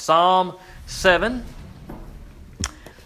Psalm 7.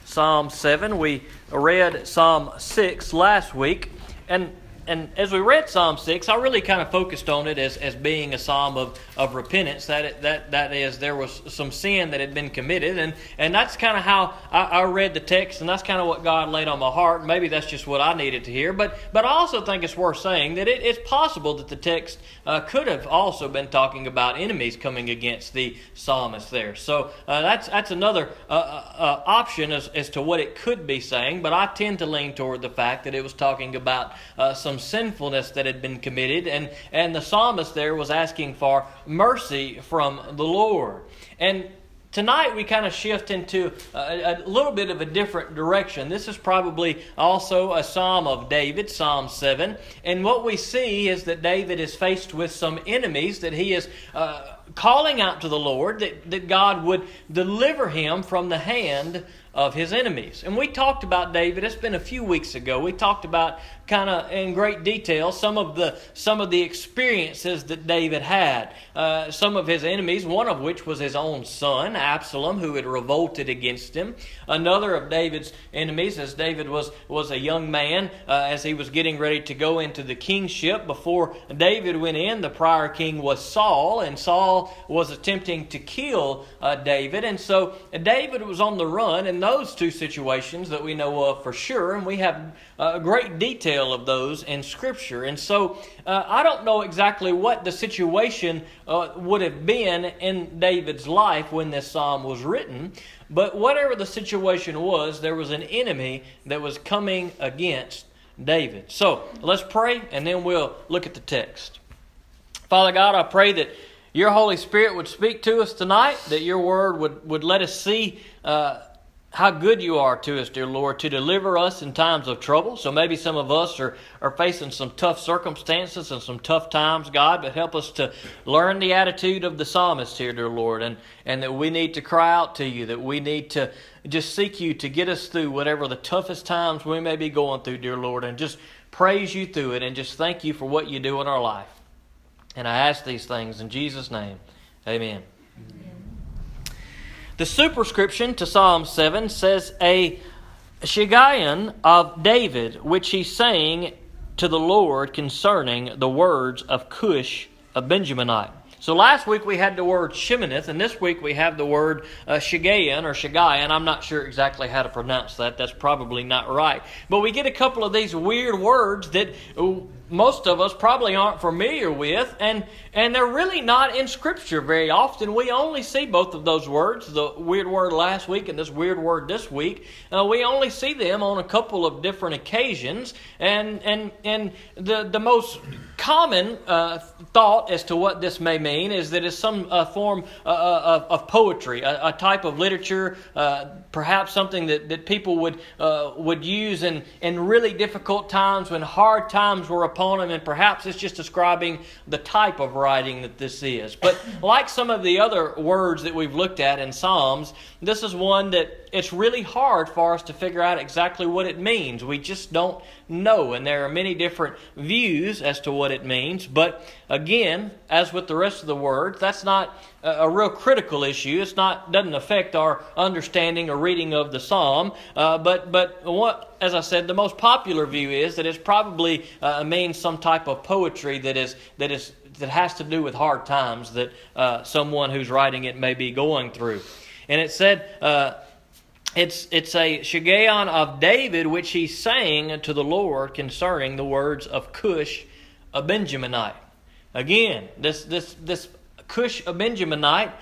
Psalm 7. We read Psalm 6 last week. And and as we read Psalm 6, I really kind of focused on it as, as being a psalm of, of repentance. That, it, that, that is, there was some sin that had been committed. And, and that's kind of how I, I read the text, and that's kind of what God laid on my heart. Maybe that's just what I needed to hear. But, but I also think it's worth saying that it, it's possible that the text uh, could have also been talking about enemies coming against the psalmist there. So uh, that's, that's another uh, uh, uh, option as, as to what it could be saying. But I tend to lean toward the fact that it was talking about uh, some sinfulness that had been committed, and, and the psalmist there was asking for mercy from the Lord. And Tonight, we kind of shift into a, a, little bit of a different direction. This is probably also a psalm of David, Psalm 7. And what we see is that David is faced with some enemies that he is uh, calling out to the Lord, that, that God would deliver him from the hand of his enemies. And we talked about David, it's been a few weeks ago. We talked about kind of in great detail some of the some of the experiences that David had. Uh, some of his enemies, one of which was his own son Absalom, who had revolted against him. Another of David's enemies, as David was was a young man, uh, as he was getting ready to go into the kingship. Before David went in, the prior king was Saul, and Saul was attempting to kill uh, David, and so David was on the run in those two situations that we know of for sure, and we have a great detail of those in Scripture. And so uh, I don't know exactly what the situation uh, would have been in David's life when this psalm was written, but whatever the situation was, there was an enemy that was coming against David. So let's pray and then we'll look at the text. Father God, I pray that your Holy Spirit would speak to us tonight, that your word would, would let us see. Uh, how good you are to us, dear Lord, to deliver us in times of trouble. So maybe some of us are, are facing some tough circumstances and some tough times, God, but help us to learn the attitude of the psalmist here, dear Lord, and, and that we need to cry out to you, that we need to just seek you to get us through whatever the toughest times we may be going through, dear Lord, and just praise you through it and just thank you for what you do in our life. And I ask these things in Jesus' name. Amen. The superscription to Psalm 7 says, A Shiggaion of David, which he sang to the Lord concerning the words of Cush, a Benjaminite. So last week we had the word Sheminith, and this week we have the word uh, Shiggaion or Shiggaion. I'm not sure exactly how to pronounce that. That's probably not right. But we get a couple of these weird words that most of us probably aren't familiar with, and, and they're really not in Scripture very often. We only see both of those words, the weird word last week and this weird word this week. Uh, we only see them on a couple of different occasions, and, and, and the, the most common uh, thought as to what this may mean is that it's some uh, form uh, uh, of, of, poetry, a, a, type of literature, uh, perhaps something that, that people would, would use in, in really difficult times when hard times were and perhaps it's just describing the type of writing that this is. But like some of the other words that we've looked at in Psalms, this is one that it's really hard for us to figure out exactly what it means. We just don't know, and there are many different views as to what it means. But again, as with the rest of the words, that's not a real critical issue. It's not doesn't affect our understanding or reading of the psalm. Uh, but but what, as I said, the most popular view is that it's probably uh, means some type of poetry that is that is that has to do with hard times that uh, someone who's writing it may be going through. And it said. It's, it's a Shiggaion of David, which he sang to the Lord concerning the words of Cush, a Benjaminite. Again, this, this, this Cush, a Benjaminite,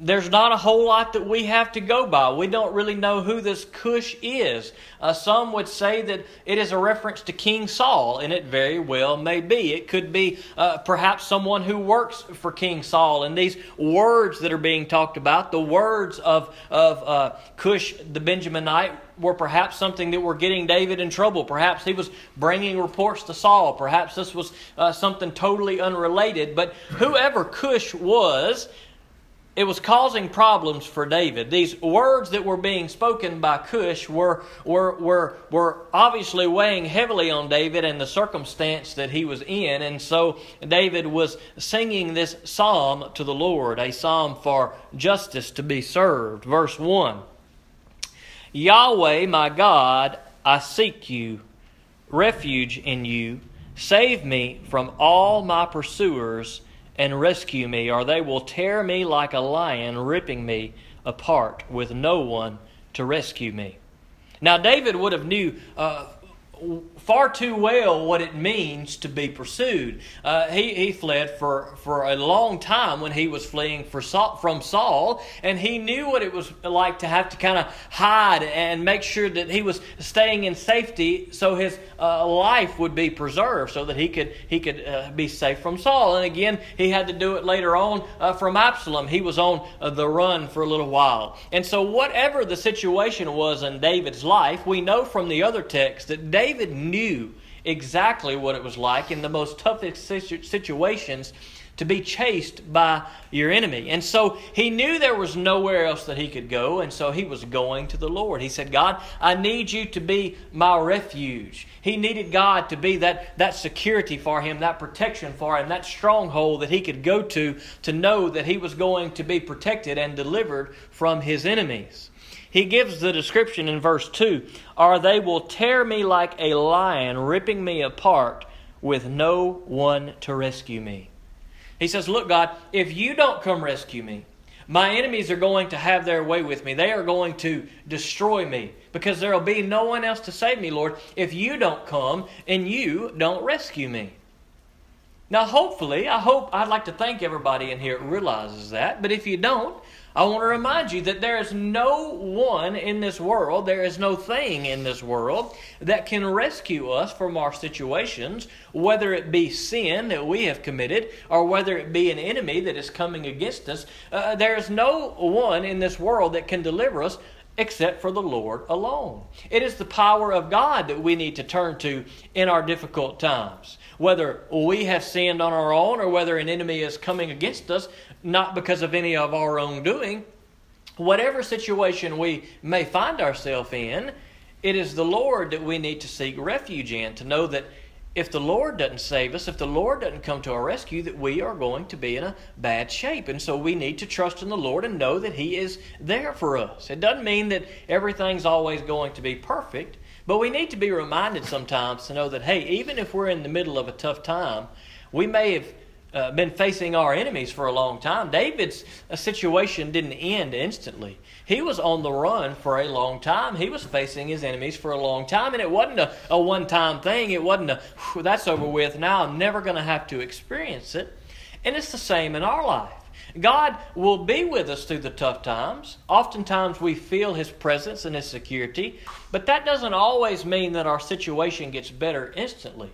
there's not a whole lot that we have to go by. We don't really know who this Cush is. Uh, some would say that it is a reference to King Saul, and it very well may be. It could be uh, perhaps someone who works for King Saul. And these words that are being talked about, the words of, of uh, Cush the Benjaminite, were perhaps something that were getting David in trouble. Perhaps he was bringing reports to Saul. Perhaps this was uh, something totally unrelated. But whoever Cush was, it was causing problems for David. These words that were being spoken by Cush were, were, were, were obviously weighing heavily on David and the circumstance that he was in. And so David was singing this psalm to the Lord, a psalm for justice to be served. Verse 1 Yahweh, my God, I seek you, refuge in you. Save me from all my pursuers and rescue me, or they will tear me like a lion, ripping me apart with no one to rescue me. Now, David would have knew uh, far too well what it means to be pursued. Uh, he, he fled for, for a long time when he was fleeing for Saul, from Saul, and he knew what it was like to have to kind of hide and make sure that he was staying in safety so his uh, life would be preserved, so that he could, he could uh, be safe from Saul. And again, he had to do it later on uh, from Absalom. He was on uh, the run for a little while. And so, whatever the situation was in David's life, we know from the other text that David knew knew exactly what it was like in the most toughest situations to be chased by your enemy. And so he knew there was nowhere else that he could go, and so he was going to the Lord. He said, God, I need you to be my refuge. He needed God to be that, that security for him, that protection for him, that stronghold that he could go to to know that he was going to be protected and delivered from his enemies. He gives the description in verse 2 Or they will tear me like a lion, ripping me apart with no one to rescue me. He says, Look, God, if you don't come rescue me, my enemies are going to have their way with me. They are going to destroy me because there will be no one else to save me, Lord, if you don't come and you don't rescue me. Now, hopefully, I hope, I'd like to thank everybody in here realizes that, but if you don't, I want to remind you that there is no one in this world, there is no thing in this world that can rescue us from our situations, whether it be sin that we have committed or whether it be an enemy that is coming against us. Uh, there is no one in this world that can deliver us except for the Lord alone. It is the power of God that we need to turn to in our difficult times. Whether we have sinned on our own or whether an enemy is coming against us, not because of any of our own doing. Whatever situation we may find ourselves in, it is the Lord that we need to seek refuge in, to know that if the Lord doesn't save us, if the Lord doesn't come to our rescue, that we are going to be in a bad shape. And so we need to trust in the Lord and know that He is there for us. It doesn't mean that everything's always going to be perfect, but we need to be reminded sometimes to know that, hey, even if we're in the middle of a tough time, we may have uh, been facing our enemies for a long time. David's uh, situation didn't end instantly. He was on the run for a long time. He was facing his enemies for a long time, and it wasn't a, a one time thing. It wasn't a, that's over with. Now I'm never going to have to experience it. And it's the same in our life. God will be with us through the tough times. Oftentimes we feel His presence and His security, but that doesn't always mean that our situation gets better instantly.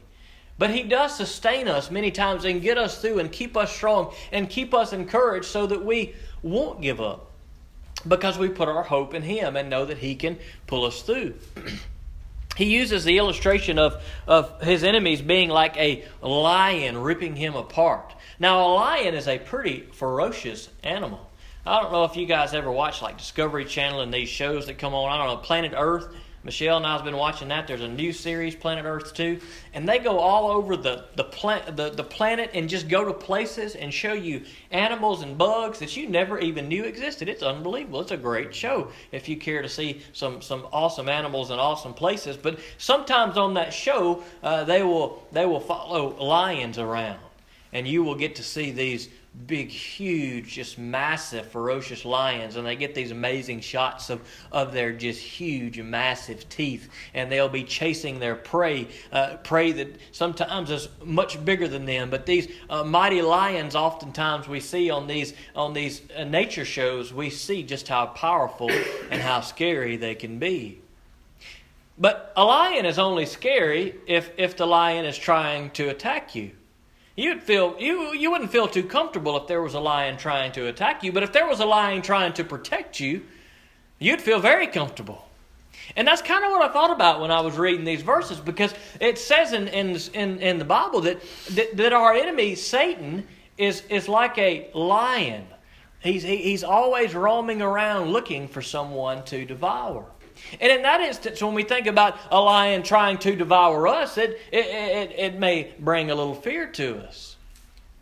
But He does sustain us many times and get us through and keep us strong and keep us encouraged so that we won't give up because we put our hope in Him and know that He can pull us through. he uses the illustration of, of his enemies being like a lion ripping him apart. Now, a lion is a pretty ferocious animal. I don't know if you guys ever watch like Discovery Channel and these shows that come on. I don't know, Planet Earth. Michelle and I have been watching that. There's a new series, Planet Earth 2, and they go all over the, the, the, the planet and just go to places and show you animals and bugs that you never even knew existed. It's unbelievable. It's a great show if you care to see some, some awesome animals and awesome places. But sometimes on that show, uh, they, will, they will follow lions around, and you will get to see these big, huge, just massive, ferocious lions, and they get these amazing shots of, of their just huge, massive teeth, and they'll be chasing their prey, uh, prey that sometimes is much bigger than them. But these uh, mighty lions, oftentimes we see on these on these uh, nature shows, we see just how powerful and how scary they can be. But a lion is only scary if if the lion is trying to attack you. You'd feel you you wouldn't feel too comfortable if there was a lion trying to attack you, but if there was a lion trying to protect you, you'd feel very comfortable. And that's kind of what I thought about when I was reading these verses, because it says in in in, in the Bible that, that that our enemy Satan is is like a lion He's, he, he's always roaming around looking for someone to devour. And in that instance, when we think about a lion trying to devour us, it, it, it, it may bring a little fear to us.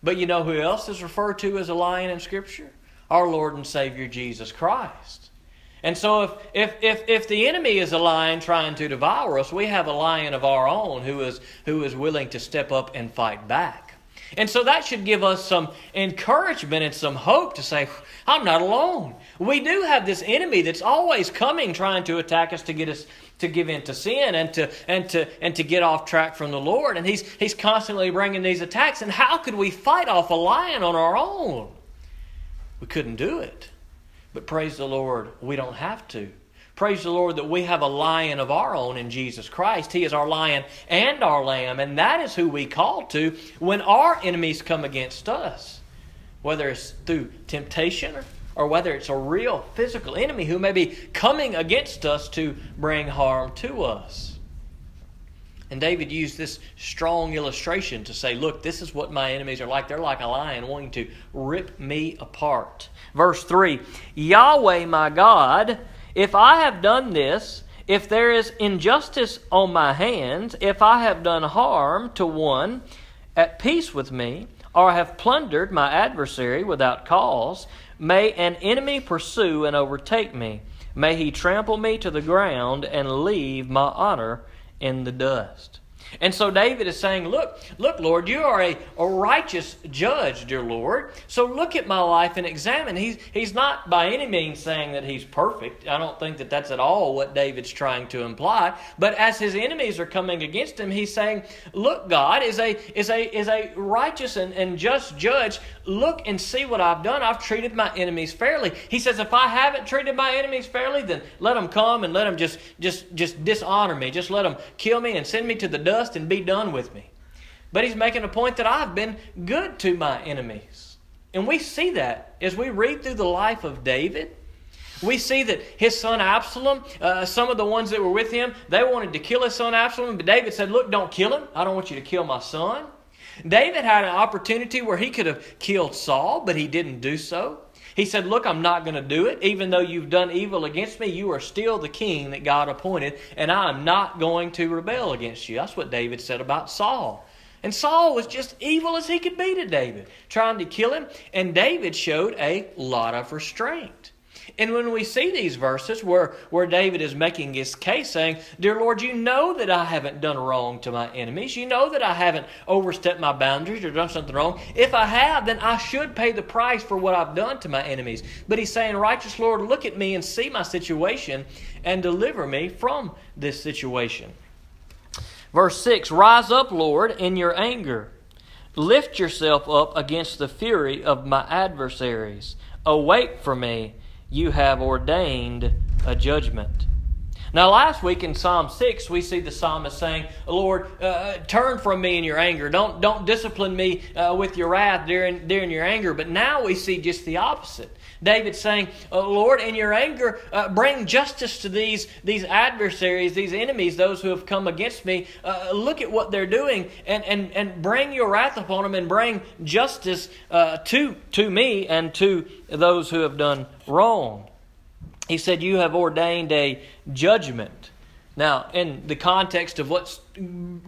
But you know who else is referred to as a lion in Scripture? Our Lord and Savior Jesus Christ. And so if, if, if, if the enemy is a lion trying to devour us, we have a lion of our own who is, who is willing to step up and fight back. And so that should give us some encouragement and some hope to say, I'm not alone. We do have this enemy that's always coming trying to attack us to get us to give in to sin and to and to and to get off track from the Lord. And he's he's constantly bringing these attacks. And how could we fight off a lion on our own? We couldn't do it. But praise the Lord, we don't have to. Praise the Lord that we have a lion of our own in Jesus Christ. He is our lion and our lamb, and that is who we call to when our enemies come against us. Whether it's through temptation or whether it's a real physical enemy who may be coming against us to bring harm to us. And David used this strong illustration to say, Look, this is what my enemies are like. They're like a lion wanting to rip me apart. Verse 3 Yahweh my God if I have done this, if there is injustice on my hands, if I have done harm to one at peace with me, or have plundered my adversary without cause, may an enemy pursue and overtake me. May he trample me to the ground and leave my honor in the dust. And so David is saying, Look, look, Lord, you are a, a righteous judge, dear Lord. So look at my life and examine. He's, he's not by any means saying that he's perfect. I don't think that that's at all what David's trying to imply. But as his enemies are coming against him, he's saying, Look, God is a, is a, is a righteous and, and just judge. Look and see what I've done. I've treated my enemies fairly. He says, If I haven't treated my enemies fairly, then let them come and let them just, just, just dishonor me. Just let them kill me and send me to the dust dust and be done with me. But he's making a point that I've been good to my enemies. And we see that as we read through the life of David. We see that his son Absalom, uh, some of the ones that were with him, they wanted to kill his son Absalom, but David said, Look, don't kill him. I don't want you to kill my son. David had an opportunity where he could have killed Saul, but he didn't do so. He said, Look, I'm not going to do it. Even though you've done evil against me, you are still the king that God appointed, and I am not going to rebel against you. That's what David said about Saul. And Saul was just evil as he could be to David, trying to kill him. And David showed a lot of restraint. And when we see these verses where, where David is making his case saying, Dear Lord, you know that I haven't done wrong to my enemies. You know that I haven't overstepped my boundaries or done something wrong. If I have, then I should pay the price for what I've done to my enemies. But he's saying, Righteous Lord, look at me and see my situation and deliver me from this situation. Verse 6 Rise up, Lord, in your anger. Lift yourself up against the fury of my adversaries. Awake for me you have ordained a judgment. Now, last week in Psalm 6, we see the psalmist saying, Lord, uh, turn from me in your anger. Don't, don't discipline me uh, with your wrath during, during your anger. But now we see just the opposite. David saying, uh, Lord, in your anger, uh, bring justice to these, these adversaries, these enemies, those who have come against me. Uh, look at what they're doing and, and, and bring your wrath upon them and bring justice uh, to, to me and to those who have done wrong he said, You have ordained a judgment. Now, in the context of what's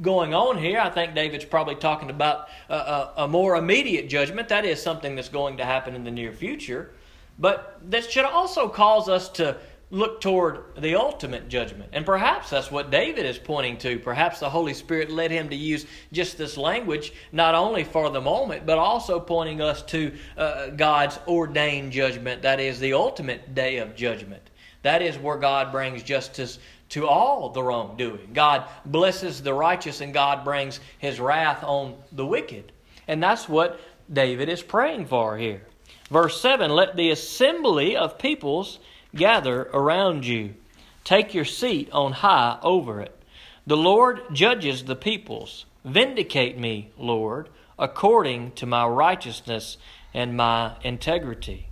going on here, I think David's probably talking about a, a, a, more immediate judgment. That is something that's going to happen in the near future. But that should also cause us to look toward the ultimate judgment. And perhaps that's what David is pointing to. Perhaps the Holy Spirit led him to use just this language, not only for the moment, but also pointing us to uh, God's ordained judgment. That is the ultimate day of judgment. That is where God brings justice to all the wrongdoing. God blesses the righteous and God brings his wrath on the wicked. And that's what David is praying for here. Verse 7 Let the assembly of peoples gather around you. Take your seat on high over it. The Lord judges the peoples. Vindicate me, Lord, according to my righteousness and my integrity.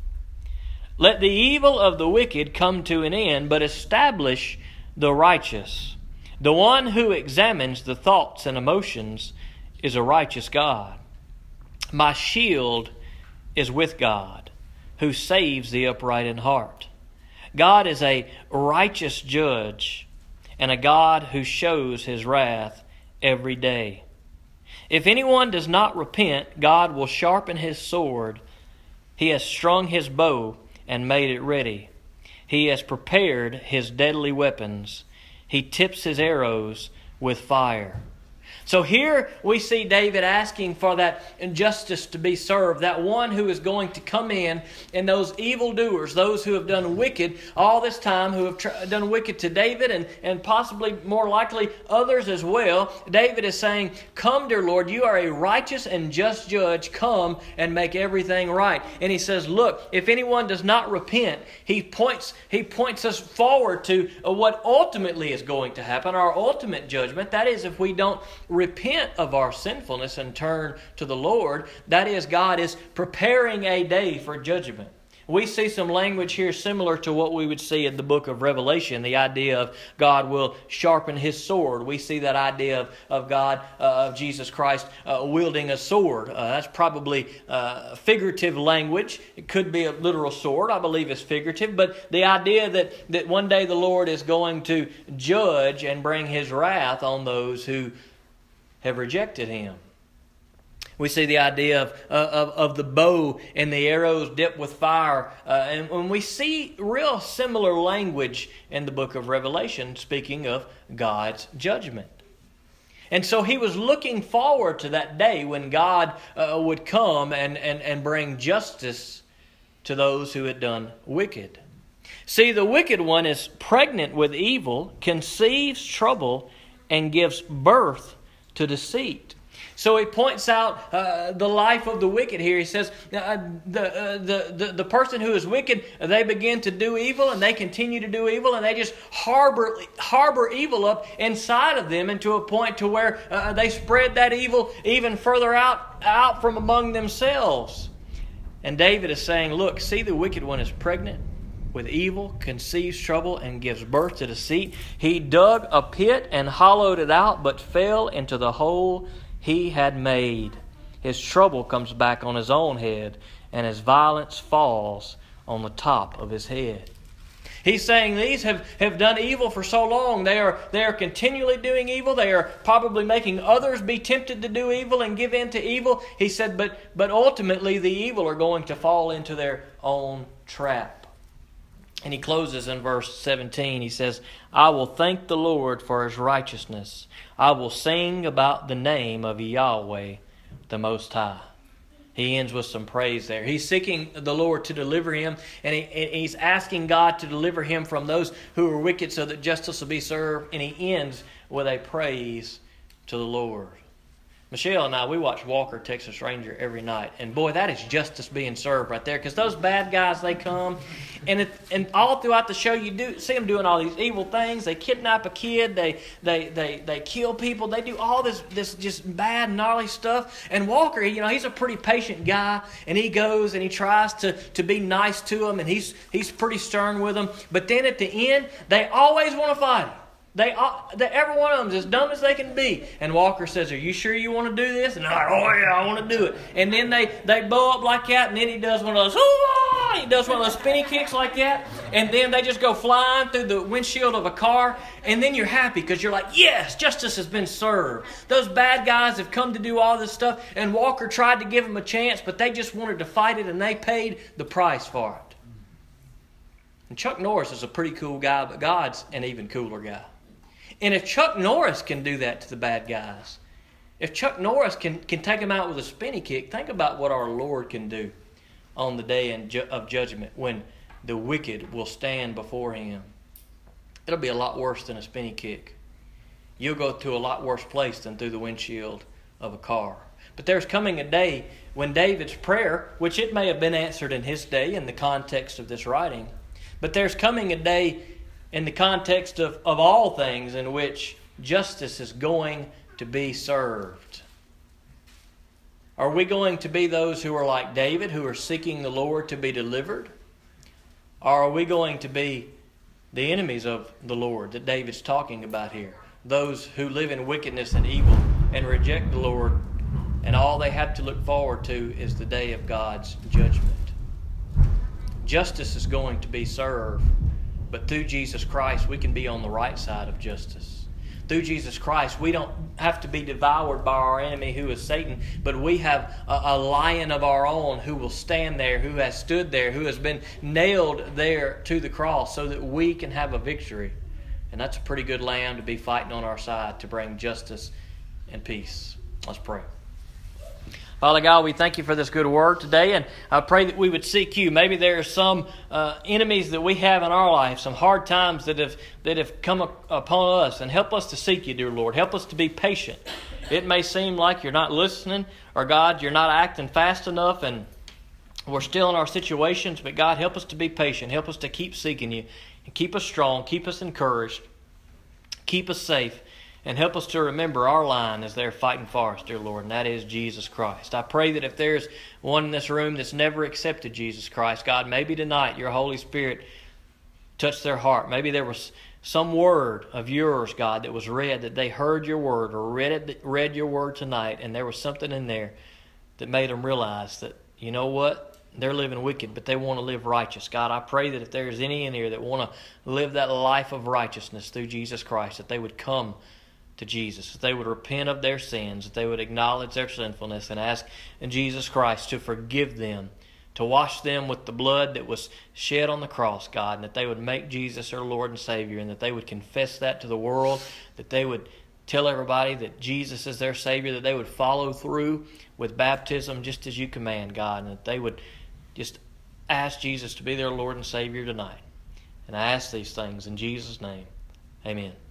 Let the evil of the wicked come to an end, but establish the righteous. The one who examines the thoughts and emotions is a righteous God. My shield is with God. who saves the upright in heart. God is a righteous judge and a God who shows his wrath every day. If anyone does not repent, God will sharpen his sword. He has strung his bow and made it ready. He has prepared his deadly weapons. He tips his arrows with fire. So here we see David asking for that injustice to be served, that one who is going to come in and those evildoers, those who have done wicked all this time, who have tr- done wicked to David and, and possibly more likely others as well. David is saying, Come, dear Lord, you are a righteous and just judge. Come and make everything right. And he says, Look, if anyone does not repent, he points, he points us forward to what ultimately is going to happen, our ultimate judgment. That is, if we don't repent of our sinfulness and turn to the Lord, that is, God is preparing a day for judgment. We see some language here similar to what we would see in the book of Revelation the idea of God will sharpen his sword. We see that idea of, of God, uh, of Jesus Christ, uh, wielding a sword. Uh, that's probably uh, figurative language. It could be a literal sword. I believe it's figurative. But the idea that, that one day the Lord is going to judge and bring his wrath on those who have rejected him. We see the idea of, of, of the bow and the arrows dipped with fire. Uh, and when we see real similar language in the book of Revelation, speaking of God's judgment. And so he was looking forward to that day when God uh, would come and, and, and bring justice to those who had done wicked. See, the wicked one is pregnant with evil, conceives trouble, and gives birth to deceit. So he points out uh, the life of the wicked here. He says uh, the, uh, the, the, the person who is wicked, they begin to do evil and they continue to do evil and they just harbor, harbor evil up inside of them and to a point to where uh, they spread that evil even further out, out from among themselves. And David is saying, Look, see, the wicked one is pregnant with evil, conceives trouble, and gives birth to deceit. He dug a pit and hollowed it out, but fell into the hole he had made. His trouble comes back on his own head, and his violence falls on the top of his head. He's saying these have, have done evil for so long. They are, they are continually doing evil. They are probably making others be tempted to do evil and give in to evil. He said, but, but ultimately the evil are going to fall into their own trap. And he closes in verse 17. He says, I will thank the Lord for his righteousness. I will sing about the name of Yahweh, the Most High. He ends with some praise there. He's seeking the Lord to deliver him, and, he, and he's asking God to deliver him from those who are wicked so that justice will be served. And he ends with a praise to the Lord. Michelle and I, we watch Walker, Texas Ranger every night, and boy, that is justice being served right there. Because those bad guys, they come, and it, and all throughout the show, you do see them doing all these evil things. They kidnap a kid, they they they they kill people, they do all this this just bad, gnarly stuff. And Walker, you know, he's a pretty patient guy, and he goes and he tries to to be nice to them, and he's he's pretty stern with them. But then at the end, they always want to fight him. They, uh, they, every one of them is as dumb as they can be. And Walker says, "Are you sure you want to do this?" And they're like, "Oh yeah, I want to do it." And then they they bow up like that, and then he does one of those. He does one of those spinny kicks like that, and then they just go flying through the windshield of a car. And then you're happy because you're like, "Yes, justice has been served." Those bad guys have come to do all this stuff, and Walker tried to give them a chance, but they just wanted to fight it, and they paid the price for it. And Chuck Norris is a pretty cool guy, but God's an even cooler guy. And if Chuck Norris can do that to the bad guys, if Chuck Norris can, can take them out with a spinny kick, think about what our Lord can do on the day of judgment when the wicked will stand before him. It'll be a lot worse than a spinny kick. You'll go to a lot worse place than through the windshield of a car. But there's coming a day when David's prayer, which it may have been answered in his day in the context of this writing, but there's coming a day in the context of, of all things in which justice is going to be served. Are we going to be those who are like David, who are seeking the Lord to be delivered? Or are we going to be the enemies of the Lord that David's talking about here? Those who live in wickedness and evil and reject the Lord, and all they have to look forward to is the day of God's judgment. justice is going to be served. But through Jesus Christ, we can be on the right side of justice. Through Jesus Christ, we don't have to be devoured by our enemy who is Satan, but we have a, a, lion of our own who will stand there, who has stood there, who has been nailed there to the cross so that we can have a victory. And that's a pretty good lamb to be fighting on our side to bring justice and peace. Let's pray. Father God, we thank you for this good word today, and I pray that we would seek you. Maybe there are some uh, enemies that we have in our life, some hard times that have that have come upon us, and help us to seek you, dear Lord. Help us to be patient. It may seem like you're not listening, or God, you're not acting fast enough, and we're still in our situations. But God, help us to be patient. Help us to keep seeking you, and keep us strong, keep us encouraged, keep us safe and help us to remember our line as they're fighting for us, dear Lord, and that is Jesus Christ. I pray that if there's one in this room that's never accepted Jesus Christ, God, maybe tonight your Holy Spirit touched their heart. Maybe there was some word of yours, God, that was read, that they heard your word or read, it, read your word tonight, and there was something in there that made them realize that, you know what? They're living wicked, but they want to live righteous. God, I pray that if there's any in here that want to live that life of righteousness through Jesus Christ, that they would come to Jesus, that they would repent of their sins, that they would acknowledge their sinfulness and ask Jesus Christ to forgive them, to wash them with the blood that was shed on the cross, God, and that they would make Jesus their Lord and Savior, and that they would confess that to the world, that they would tell everybody that Jesus is their Savior, that they would follow through with baptism just as you command, God, and that they would just ask Jesus to be their Lord and Savior tonight. And I ask these things in Jesus' name. Amen.